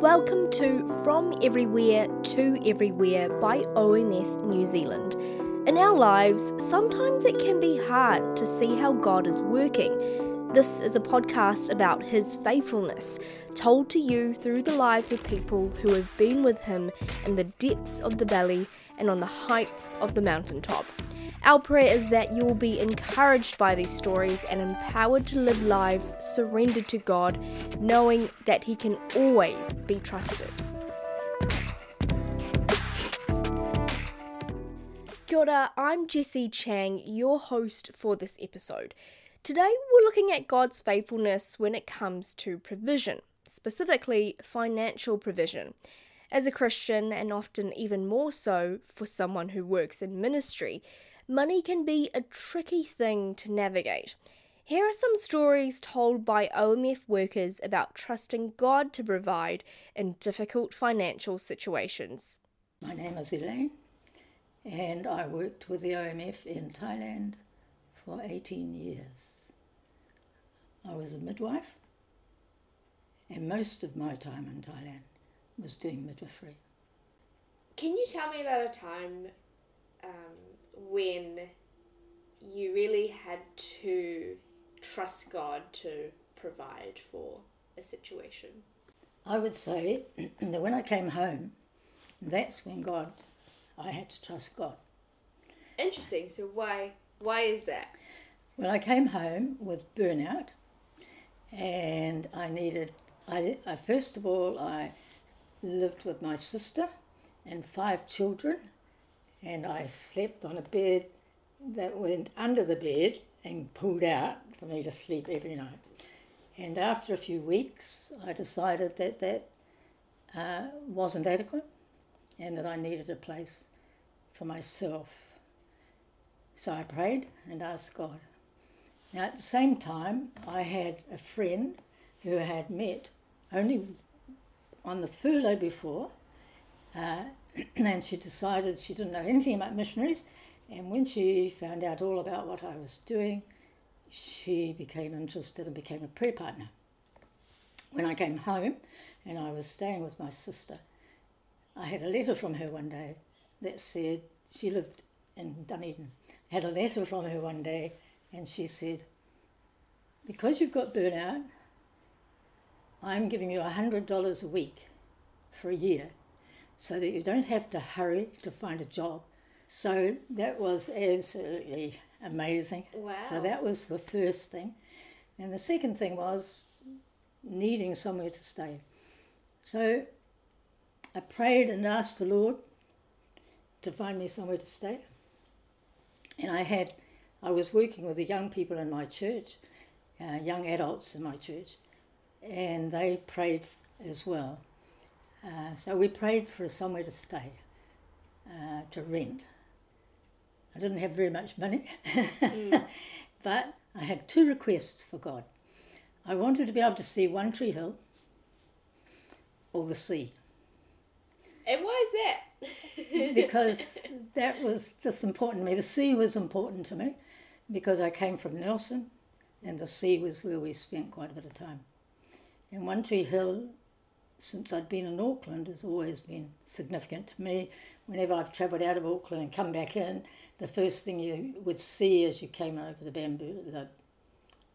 Welcome to From Everywhere to Everywhere by OMF New Zealand. In our lives, sometimes it can be hard to see how God is working. This is a podcast about His faithfulness, told to you through the lives of people who have been with Him in the depths of the valley and on the heights of the mountaintop. Our prayer is that you will be encouraged by these stories and empowered to live lives surrendered to God, knowing that He can always be trusted. Kia ora, I'm Jessie Chang, your host for this episode. Today we're looking at God's faithfulness when it comes to provision, specifically financial provision. As a Christian, and often even more so for someone who works in ministry, money can be a tricky thing to navigate. Here are some stories told by OMF workers about trusting God to provide in difficult financial situations. My name is Elaine, and I worked with the OMF in Thailand for 18 years. I was a midwife, and most of my time in Thailand was doing midwifery. Can you tell me about a time um, when you really had to trust God to provide for a situation? I would say that when I came home, that's when God, I had to trust God. Interesting. So why why is that? Well, I came home with burnout, and I needed. I, I first of all I lived with my sister and five children, and I slept on a bed that went under the bed and pulled out for me to sleep every night. And after a few weeks, I decided that that uh, wasn't adequate and that I needed a place for myself. So I prayed and asked God. Now, at the same time, I had a friend who had met only on the furlough before, uh, and she decided she didn't know anything about missionaries. And when she found out all about what I was doing, she became interested and became a prayer partner. When I came home and I was staying with my sister, I had a letter from her one day that said she lived in Dunedin. I had a letter from her one day and she said, Because you've got burnout, I'm giving you $100 a week for a year so that you don't have to hurry to find a job. So that was absolutely amazing. Wow. So that was the first thing. And the second thing was needing somewhere to stay. So I prayed and asked the Lord to find me somewhere to stay. And I had, I was working with the young people in my church, uh, young adults in my church, and they prayed as well. Uh, so we prayed for somewhere to stay, uh, to rent. I didn't have very much money, mm. but I had two requests for God. I wanted to be able to see One Tree Hill or the sea. And why is that? because that was just important to me. The sea was important to me because I came from Nelson and the sea was where we spent quite a bit of time. And One Tree Hill, since I'd been in Auckland, has always been significant to me. Whenever I've travelled out of Auckland and come back in, the first thing you would see as you came over the bamboo, the,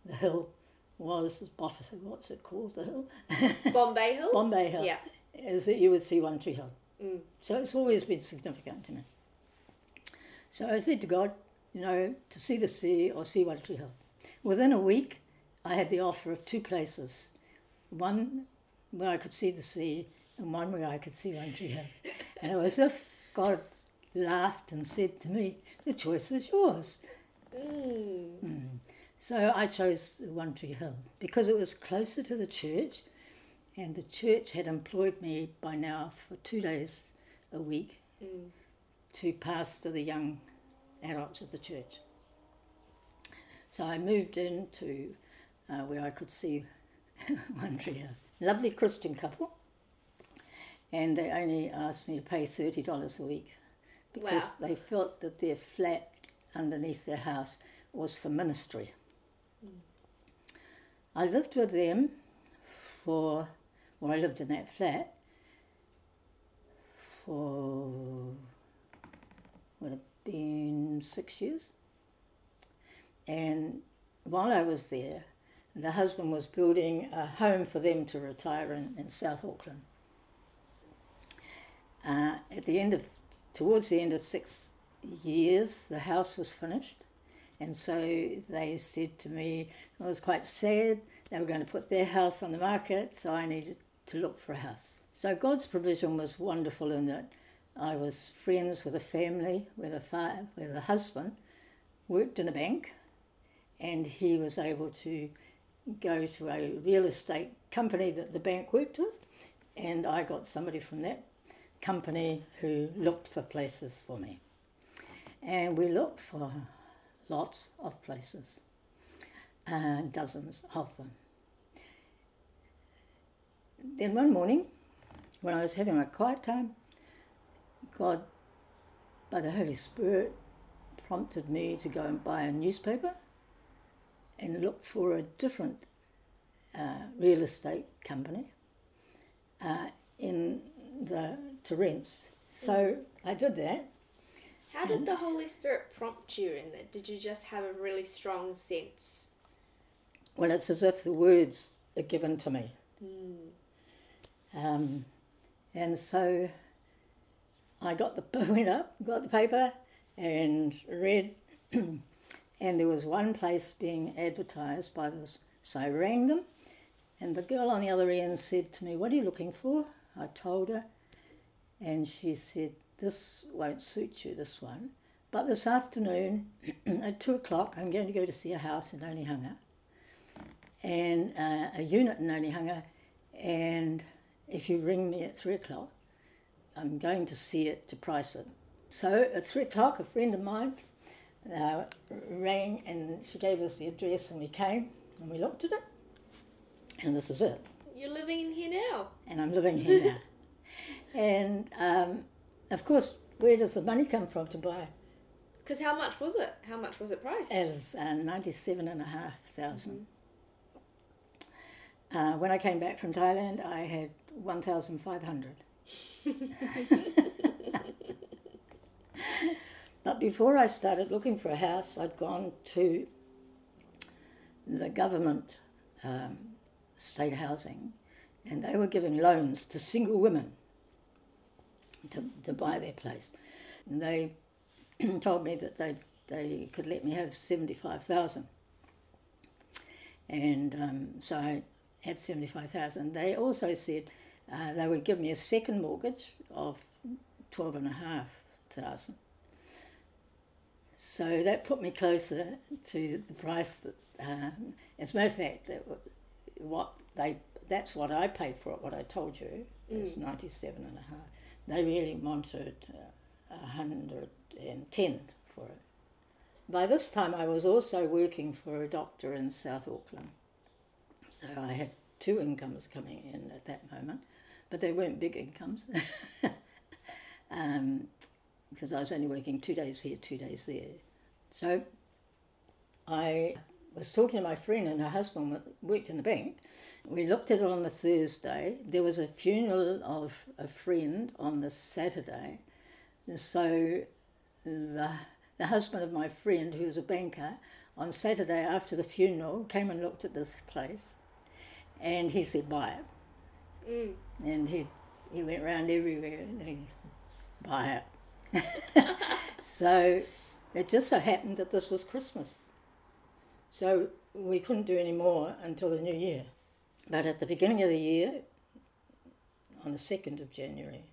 the hill, was what's it called? The hill, Bombay Hills. Bombay Hill. Yeah, is that you would see One Tree Hill. Mm. So it's always been significant to me. So I said to God, you know, to see the sea or see One Tree Hill. Within a week, I had the offer of two places one where I could see the sea and one where I could see One Tree Hill. and it was as if God laughed and said to me, the choice is yours. Mm. Mm. So I chose One Tree Hill because it was closer to the church, and the church had employed me by now for two days a week mm. to pastor the young adults of the church. So I moved into uh, where I could see One Tree Hill. Lovely Christian couple, and they only asked me to pay $30 a week because wow. they felt that their flat underneath their house was for ministry. Mm. I lived with them for well, I lived in that flat for would have been six years. And while I was there, the husband was building a home for them to retire in, in South Auckland. Uh, at the end of, towards the end of six years, the house was finished. And so they said to me, I was quite sad. They were going to put their house on the market, so I needed to look for a house. So God's provision was wonderful in that I was friends with a family the, father, where the husband worked in a bank and he was able to go to a real estate company that the bank worked with, and I got somebody from that company who looked for places for me. And we looked for lots of places, uh, dozens of them. Then one morning, when I was having my quiet time, God, by the Holy Spirit, prompted me to go and buy a newspaper and look for a different uh, real estate company uh, in the to rents. So I did that. How did the Holy Spirit prompt you in that? Did you just have a really strong sense? Well, it's as if the words are given to me. Um, and so I got the went up, got the paper, and read. and there was one place being advertised by this. So I rang them, and the girl on the other end said to me, "What are you looking for?" I told her, and she said, "This won't suit you, this one." But this afternoon, at two o'clock, I'm going to go to see a house in Onehunga, and uh, a unit in Onehunga, and if you ring me at three o'clock, I'm going to see it to price it. So at three o'clock, a friend of mine uh, rang and she gave us the address, and we came and we looked at it, and this is it. You're living in here now. And I'm living here now. and um, of course, where does the money come from to buy? Because how much was it? How much was it priced? As uh, ninety-seven and a half thousand. Uh, when I came back from Thailand, I had one thousand five hundred. But before I started looking for a house, I'd gone to the government um, state housing and they were giving loans to single women to, to buy their place. And they told me that they, they could let me have 75,000. And um, so I had 75,000. They also said uh, they would give me a second mortgage of 12,500. So that put me closer to the price that, um, as a matter of fact, what they that's what I paid for it. What I told you is ninety seven and a half. They really wanted uh, a hundred and ten for it. By this time, I was also working for a doctor in South Auckland, so I had two incomes coming in at that moment, but they weren't big incomes. um, because I was only working two days here, two days there. So I was talking to my friend, and her husband worked in the bank. We looked at it on the Thursday. There was a funeral of a friend on the Saturday. So the, the husband of my friend, who was a banker, on Saturday after the funeral came and looked at this place and he said, buy it. Mm. And he, he went around everywhere and he buy it. so it just so happened that this was Christmas. So we couldn't do any more until the new year. But at the beginning of the year, on the 2nd of January,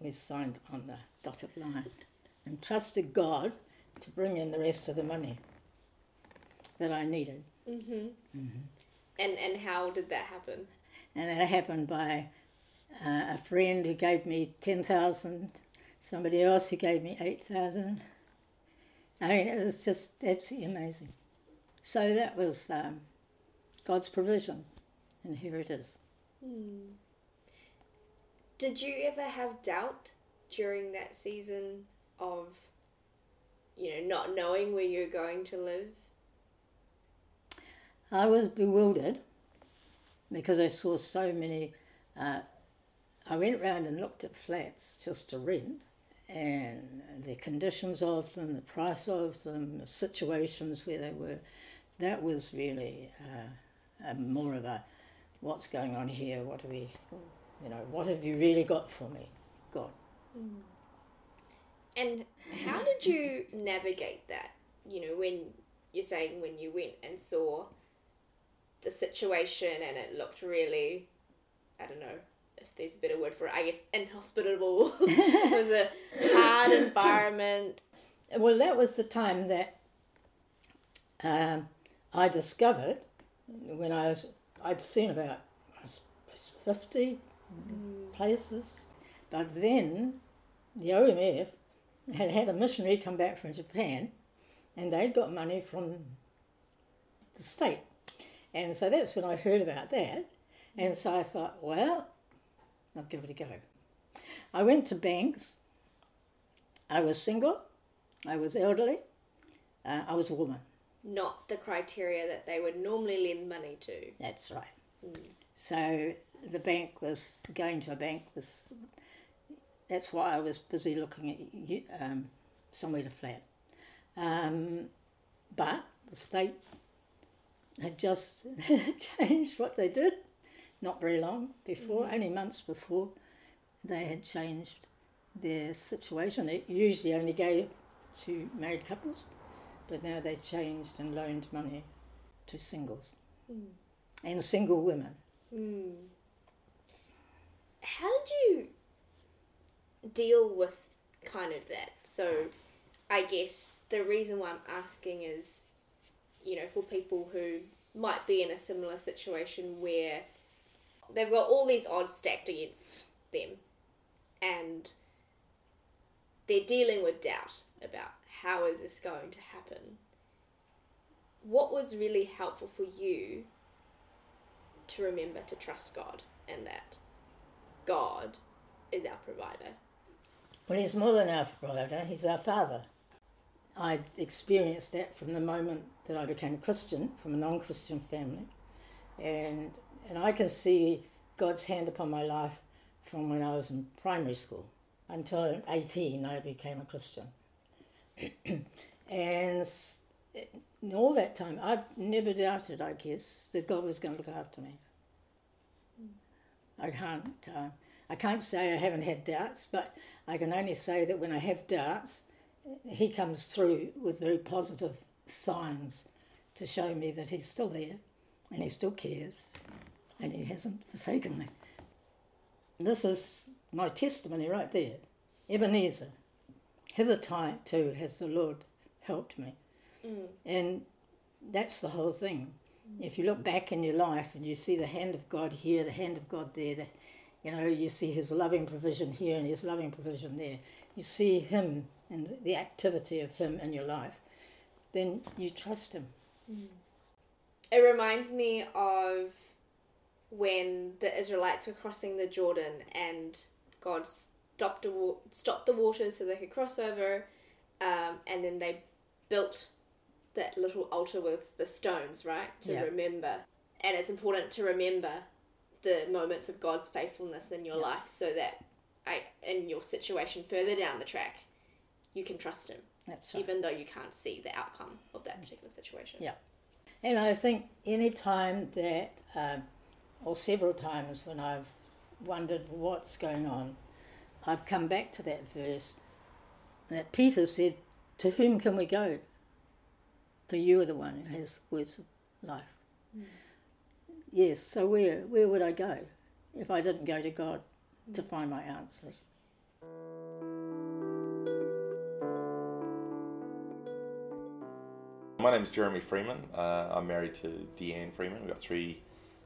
we signed on the dotted line and trusted God to bring in the rest of the money that I needed. Mm-hmm. And and how did that happen? And that happened by uh, a friend who gave me 10,000, somebody else who gave me 8,000. I mean, it was just absolutely amazing. So that was um, God's provision, and here it is. Did you ever have doubt during that season of, you know, not knowing where you're going to live? I was bewildered because I saw so many. Uh, I went round and looked at flats just to rent, and the conditions of them, the price of them, the situations where they were. That was really uh, a more of a what's going on here? What do we, you know, what have you really got for me, God? And how did you navigate that? You know, when you're saying when you went and saw the situation and it looked really, I don't know there's a better word for it, I guess inhospitable. it was a hard environment. Well, that was the time that um, I discovered when I was, I'd seen about I suppose, 50 places, but then the OMF had had a missionary come back from Japan and they'd got money from the state. And so that's when I heard about that. And so I thought, well, I'll give it a go. I went to banks. I was single. I was elderly. Uh, I was a woman. Not the criteria that they would normally lend money to. That's right. So the bank was going to a bank was. That's why I was busy looking at um, somewhere to flat. Um, but the state had just changed what they did. Not very long before, mm. only months before, they had changed their situation. It usually only gave to married couples, but now they changed and loaned money to singles mm. and single women. Mm. How did you deal with kind of that? So, I guess the reason why I'm asking is, you know, for people who might be in a similar situation where they've got all these odds stacked against them and they're dealing with doubt about how is this going to happen. What was really helpful for you to remember to trust God and that God is our provider? Well, he's more than our provider, he's our father. I experienced that from the moment that I became a Christian, from a non Christian family. And, and I can see God's hand upon my life from when I was in primary school until 18 I became a Christian. and all that time, I've never doubted, I guess, that God was going to look after me. I can't. Uh, I can't say I haven't had doubts, but I can only say that when I have doubts, he comes through with very positive signs to show me that he's still there and he still cares and he hasn't forsaken me. This is my testimony right there. Ebenezer, hitherto has the Lord helped me. Mm. And that's the whole thing. If you look back in your life and you see the hand of God here, the hand of God there, the, you know, you see His loving provision here and His loving provision there. You see Him and the activity of Him in your life, then you trust Him. Mm. It reminds me of when the Israelites were crossing the Jordan and God stopped the, wa- stopped the water so they could cross over, um, and then they built that little altar with the stones, right, to Yeah. remember. And it's important to remember the moments of God's faithfulness in your life so that I, in your situation further down the track, you can trust Him, That's right. even though you can't see the outcome of that particular situation. Yeah. And I think any time that, um, or several times when I've wondered what's going on, I've come back to that verse that Peter said, To whom can we go? For you are the one who has words of life. Yes, so where, where would I go if I didn't go to God to find my answers? My name is Jeremy Freeman. Uh, I'm married to Deanne Freeman. We've got three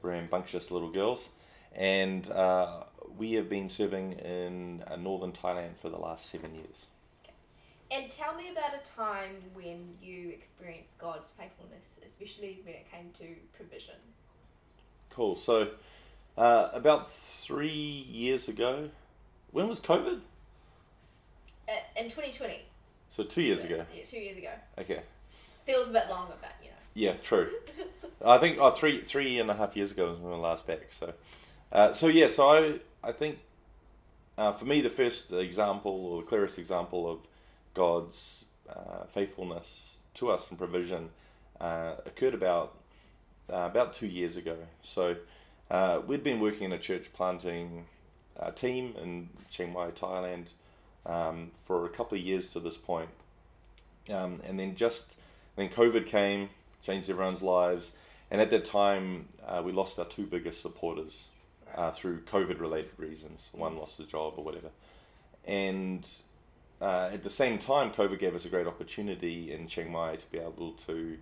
rambunctious little girls. And uh, we have been serving in uh, northern Thailand for the last seven years. And tell me about a time when you experienced God's faithfulness, especially when it came to provision. Cool. So, uh, about three years ago, when was COVID? Uh, in 2020. So, two years So, ago. Yeah, two years ago. Okay. Feels a bit longer, but you know. Yeah, true. I think oh, three three and a half years ago was were last back. So, uh, so yeah, so I I think uh, for me the first example or the clearest example of God's uh, faithfulness to us and provision uh, occurred about uh, about two years ago. So uh, we'd been working in a church planting team in Chiang Mai, Thailand, um, for a couple of years to this point. Um, and then just then COVID came, changed everyone's lives, and at that time uh, we lost our two biggest supporters uh, through COVID-related reasons. One lost his job or whatever, and uh, at the same time, COVID gave us a great opportunity in Chiang Mai to be able to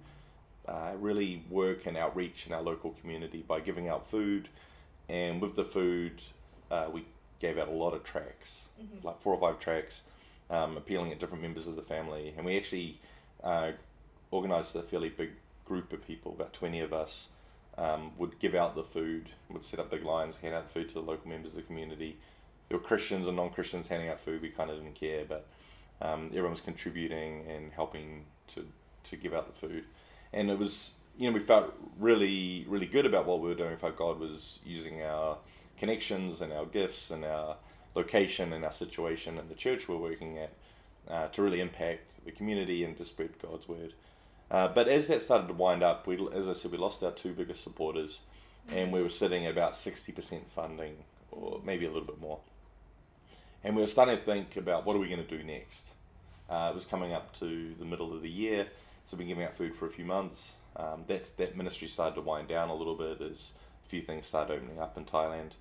uh, really work and outreach in our local community by giving out food, and with the food, uh, we gave out a lot of tracts, Mm-hmm. like four or five tracts, um, appealing at different members of the family, and we actually uh, organised a fairly big group of people, about twenty of us. Um, would give out the food, would set up big lines, hand out the food to the local members of the community. There were Christians and non Christians handing out food. We kind of didn't care, but um, everyone was contributing and helping to, to give out the food. And it was, you know, we felt really, really good about what we were doing. We felt God was using our connections and our gifts and our location and our situation and the church we're working at uh, to really impact the community and to spread God's word. Uh, but as that started to wind up, we, as I said, we lost our two biggest supporters, and we were sitting at about sixty percent funding, or maybe a little bit more. And we were starting to think about what are we going to do next. Uh, it was coming up to the middle of the year, so we've been giving out food for a few months. Um, that's that ministry started to wind down a little bit as a few things started opening up in Thailand,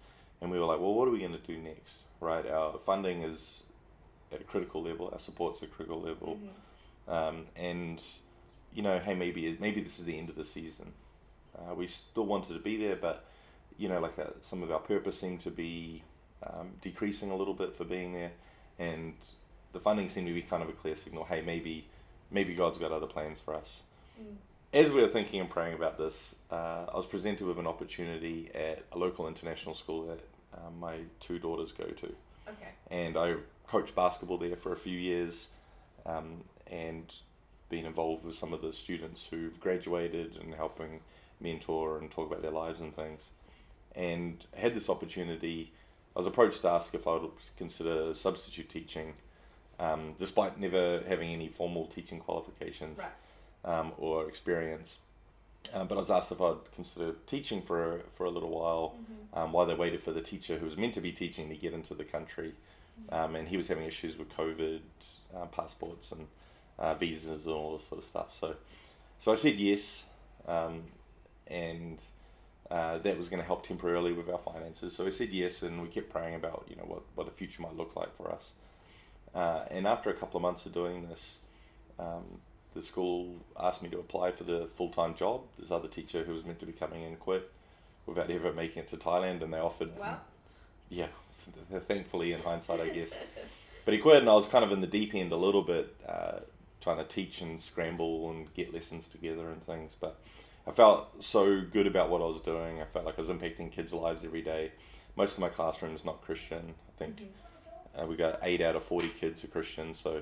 and we were like, well, what are we going to do next? Right, our funding is at a critical level, our support's at a critical level, um, and you know, hey, maybe maybe this is the end of the season. Uh, we still wanted to be there, but you know, like uh some of our purpose seemed to be um, decreasing a little bit for being there, and the funding seemed to be kind of a clear signal. Hey, maybe maybe God's got other plans for us. As we were thinking and praying about this, uh, I was presented with an opportunity at a local international school that um, my two daughters go to Okay. and I coached basketball there for a few years, um, and been involved with some of the students who've graduated and helping mentor and talk about their lives and things. And I had this opportunity. I was approached to ask if I would consider substitute teaching, um, despite never having any formal teaching qualifications Right. um, or experience. Um, but I was asked if I'd consider teaching for for a little while, um, while they waited for the teacher who was meant to be teaching to get into the country, um, and he was having issues with COVID, uh, passports and uh, visas and all this sort of stuff. So, so I said yes, um, and uh, that was going to help temporarily with our finances. So I said yes, and we kept praying about you know what what the future might look like for us. Uh, and after a couple of months of doing this, um, the school asked me to apply for the full time job. This other teacher who was meant to be coming in quit without ever making it to Thailand, and they offered. Wow. Yeah, thankfully in hindsight, I guess. But he quit, and I was kind of in the deep end a little bit, uh, trying to teach and scramble and get lessons together and things. But I felt so good about what I was doing. I felt like I was impacting kids' lives every day. Most of my classroom is not Christian. I think uh, we got eight out of forty kids are Christian. So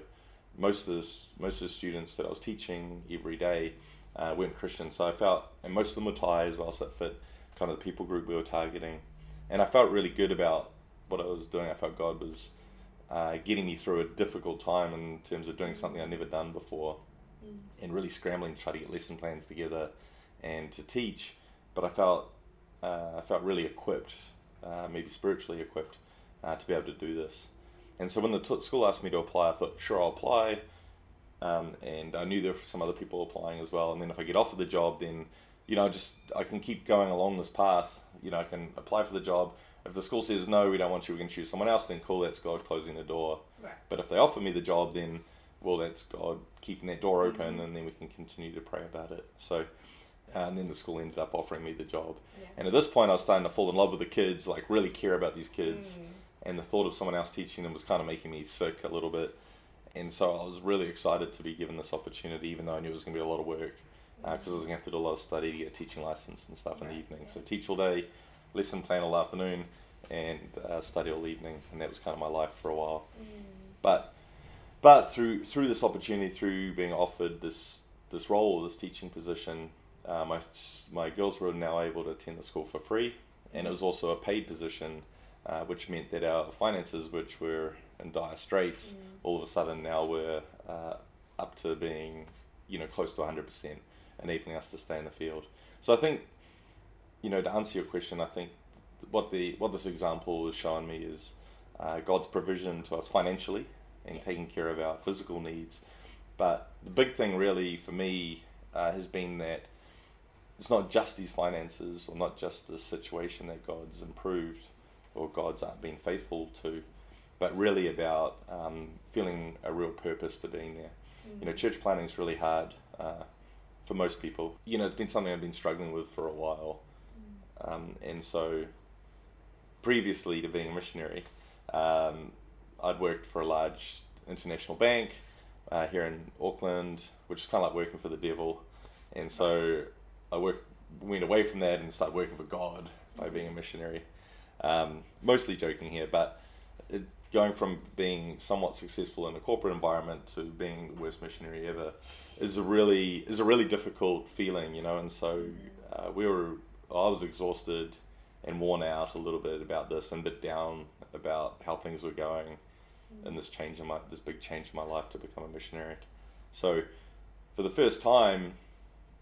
most of the most of the students that I was teaching every day uh, weren't Christian. So I felt, and most of them were Thai as well, so it fit kind of the people group we were targeting. And I felt really good about what I was doing. I felt God was uh, getting me through a difficult time in terms of doing something I'd never done before, and really scrambling to try to get lesson plans together and to teach. But I felt uh, I felt really equipped, uh, maybe spiritually equipped, uh, to be able to do this. And so when the t- school asked me to apply, I thought, sure, I'll apply. Um, and I knew there were some other people applying as well. And then if I get offered the job, then you know, just I can keep going along this path. You know, I can apply for the job. If the school says no, we don't want you, we can choose someone else. Then cool, that's God closing the door. Right. But if they offer me the job, then well, that's God keeping that door open, mm-hmm. and then we can continue to pray about it. So, uh, and then the school ended up offering me the job. Yeah. And at this point, I was starting to fall in love with the kids, like really care about these kids. Mm. And the thought of someone else teaching them was kind of making me sick a little bit. And so I was really excited to be given this opportunity, even though I knew it was going to be a lot of work, uh, because I was going to have to do a lot of study to get a teaching license and stuff in the evening. So teach all day, lesson plan all afternoon, and uh, study all evening. And that was kind of my life for a while. But but through through this opportunity, through being offered this this role, this teaching position, uh, my my girls were now able to attend the school for free, and it was also a paid position, uh, which meant that our finances, which were in dire straits, all of a sudden now were uh, up to being, you know, close to 100%, enabling us to stay in the field. So I think, you know, to answer your question, I think what the what this example is showing me is uh, God's provision to us financially and Yes. taking care of our physical needs. But the big thing, really, for me, uh, has been that it's not just these finances or not just the situation that God's improved or God's uh, been faithful to, but really about um, feeling a real purpose to being there. You know, church planting is really hard uh, for most people. You know, it's been something I've been struggling with for a while. Um, and so, previously to being a missionary, um, I'd worked for a large international bank uh, here in Auckland, which is kind of like working for the devil. And so, I worked, went away from that and started working for God by being a missionary. Um, mostly joking here, but it, going from being somewhat successful in a corporate environment to being the worst missionary ever is a really is a really difficult feeling, you know. And so uh, we were, I was exhausted and worn out a little bit about this and a bit down about how things were going and this change in my this big change in my life to become a missionary. So for the first time,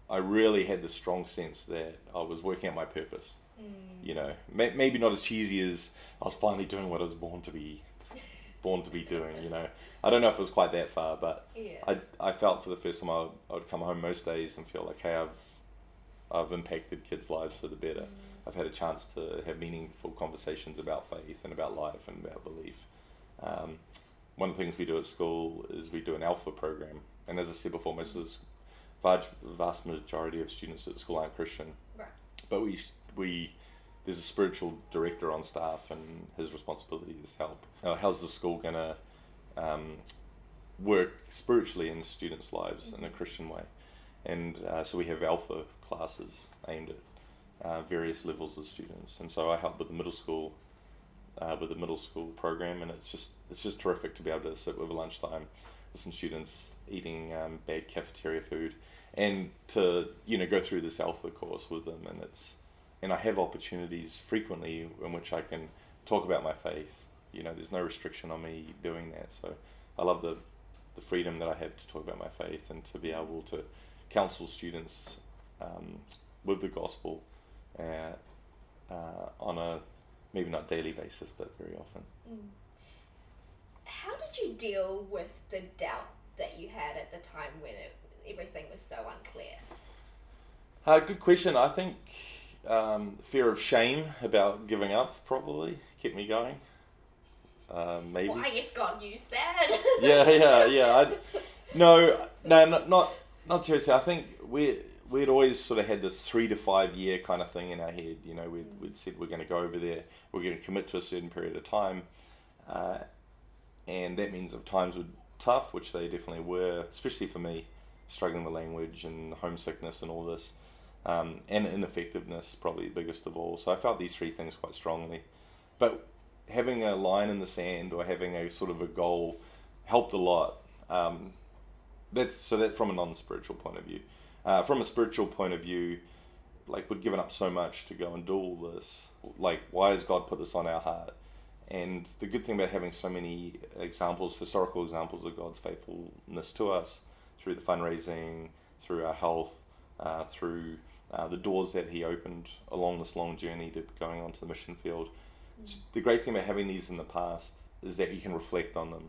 I really had this strong sense that I was working out my purpose. Mm. You know, may, maybe not as cheesy as I was finally doing what I was born to be, born to be doing. You know, I don't know if it was quite that far, but Yeah. I, I felt for the first time I I would come home most days and feel like, hey, I've I've impacted kids' lives for the better. I've had a chance to have meaningful conversations about faith and about life and about belief. Um, one of the things we do at school is we do an alpha program, and as I said before, most of the vast, vast majority of students at the school aren't Christian, Right. but we we there's a spiritual director on staff, and his responsibility is help. Uh, how's the school gonna um, work spiritually in students' lives in a Christian way? And uh, so we have alpha classes aimed at uh, various levels of students, and so I help with the middle school, uh, with the middle school program, and it's just it's just terrific to be able to sit with lunchtime with some students eating um, bad cafeteria food, and to you know go through this alpha course with them, and it's and I have opportunities frequently in which I can talk about my faith. You know, there's no restriction on me doing that, so I love the the freedom that I have to talk about my faith and to be able to counsel students um, with the gospel uh, uh, on a maybe not daily basis, but very often. How did you deal with the doubt that you had at the time when it, everything was so unclear? Uh, good question. I think um, fear of shame about giving up probably kept me going. Uh, maybe. Well, I guess God used that. yeah, yeah, yeah. I, no, no, not, not not seriously. I think we we'd always sort of had this three to five year kind of thing in our head. You know, we'd, we'd said we're going to go over there, we're going to commit to a certain period of time, uh, and that means if times were tough, which they definitely were, especially for me, struggling with language and homesickness and all this, um, and ineffectiveness probably the biggest of all. So I felt these three things quite strongly, but having a line in the sand or having a sort of a goal helped a lot. Um, that's so that from a non-spiritual point of view. Uh, from a spiritual point of view, like we've given up so much to go and do all this. Like, why has God put this on our heart? And the good thing about having so many examples, historical examples of God's faithfulness to us through the fundraising, through our health, uh, through uh, the doors that He opened along this long journey to going onto the mission field. It's- The great thing about having these in the past is that you can reflect on them.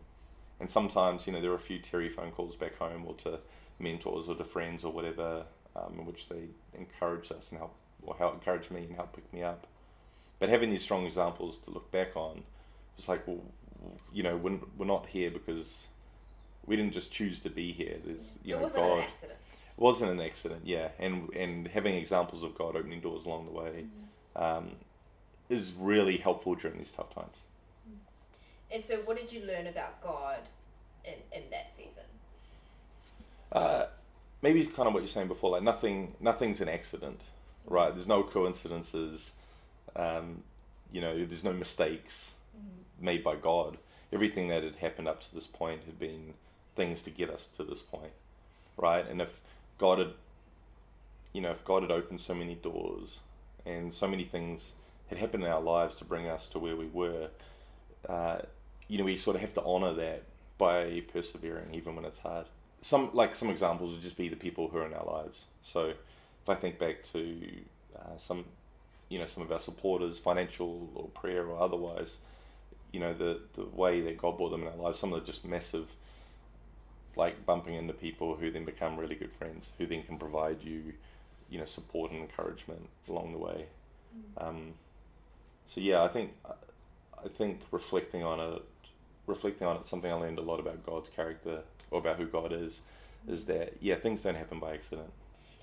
And sometimes, you know, there are a few teary phone calls back home or to mentors or to friends or whatever, um, in which they encourage us and help, or help encourage me and help pick me up. But having these strong examples to look back on, it's like, well, you know, we're, we're not here because we didn't just choose to be here. There's, you know, it know, wasn't God an accident. It wasn't an accident, yeah, and and having examples of God opening doors along the way um, is really helpful during these tough times. And so, what did you learn about God in, in that season? Uh, maybe kind of what you're saying before, like nothing, nothing's an accident, right? There's no coincidences. Um, you know, there's no mistakes made by God. Everything that had happened up to this point had been things to get us to this point, right? And if God had you know, if God had opened so many doors and so many things had happened in our lives to bring us to where we were, uh, you know, we sort of have to honor that by persevering even when it's hard. Some like some examples would just be the people who are in our lives. So if I think back to uh, some, you know, some of our supporters, financial or prayer or otherwise, you know, the the way that God brought them in our lives, some of the just massive, like bumping into people who then become really good friends, who then can provide you, you know, support and encouragement along the way. Um, so yeah, I think I think reflecting on it, reflecting on it, something I learned a lot about God's character or about who God is, is that yeah, things don't happen by accident.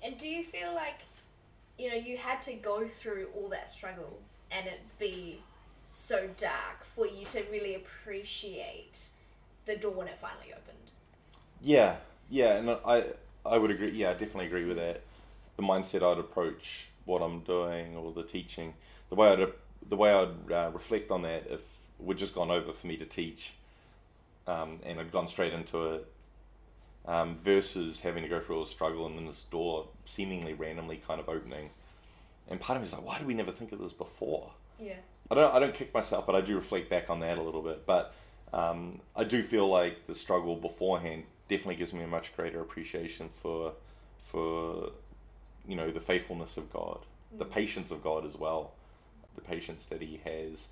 And do you feel like, you know, you had to go through all that struggle and it be so dark for you to really appreciate the door when it finally opened? Yeah, yeah, and I I would agree. Yeah, I definitely agree with that. The mindset I'd approach what I'm doing or the teaching, the way I'd the way I'd uh, reflect on that if we'd just gone over for me to teach, um, and I'd gone straight into it, um, versus having to go through all the struggle and then this door seemingly randomly kind of opening, and part of me is like, why did we never think of this before? Yeah. I don't I don't kick myself, but I do reflect back on that a little bit. But um, I do feel like the struggle beforehand definitely gives me a much greater appreciation for for you know the faithfulness of God, the patience of God as well, the patience that He has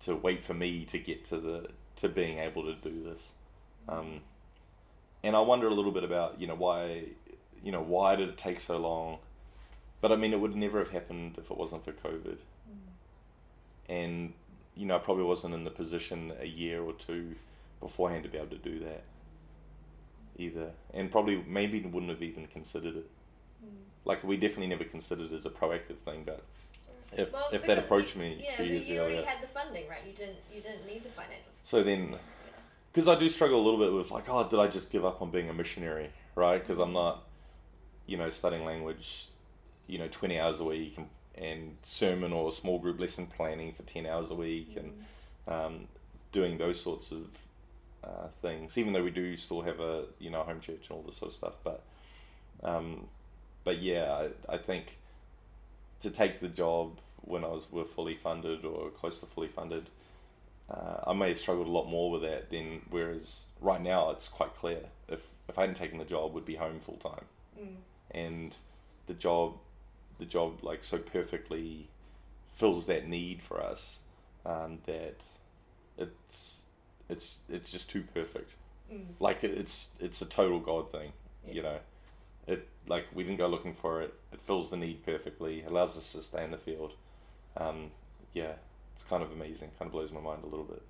to wait for me to get to the to being able to do this. Um, and I wonder a little bit about you know why you know why did it take so long? But I mean, it would never have happened if it wasn't for COVID and you know I probably wasn't in the position a year or two beforehand to be able to do that either, and probably maybe wouldn't have even considered it. Like we definitely never considered it as a proactive thing, but if Well, if that because approached me yeah, two years you already yeah. had the funding, right? You didn't. You didn't need the financials. so then because I do struggle a little bit with like, oh, did I just give up on being a missionary, right? Because I'm not, you know, studying language, you know, twenty hours a week and, and sermon or small group lesson planning for ten hours a week and um, doing those sorts of uh, things. Even though we do still have a you know home church and all this sort of stuff, but um, but yeah, I, I think to take the job when I was were fully funded or close to fully funded, uh, I may have struggled a lot more with that than whereas right now it's quite clear. If if I hadn't taken the job, would be home full time, Mm. and the job, the job like so perfectly fills that need for us um, that it's it's it's just too perfect. Mm. Like it's it's a total God thing, Yeah. you know. It like we didn't go looking for it. It fills the need perfectly. Allows us to stay in the field. Um, yeah, it's kind of amazing. Kind of blows my mind a little bit.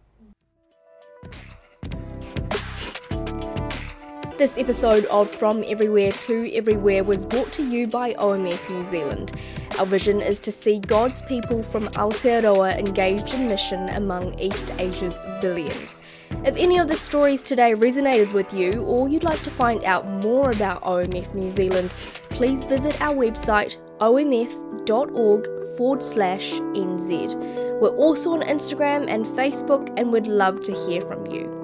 This episode of From Everywhere to Everywhere was brought to you by OMF New Zealand. Our vision is to see God's people from Aotearoa engaged in mission among East Asia's billions. If any of the stories today resonated with you or you'd like to find out more about OMF New Zealand, please visit our website omf.org forward slash NZ. We're also on Instagram and Facebook and would love to hear from you.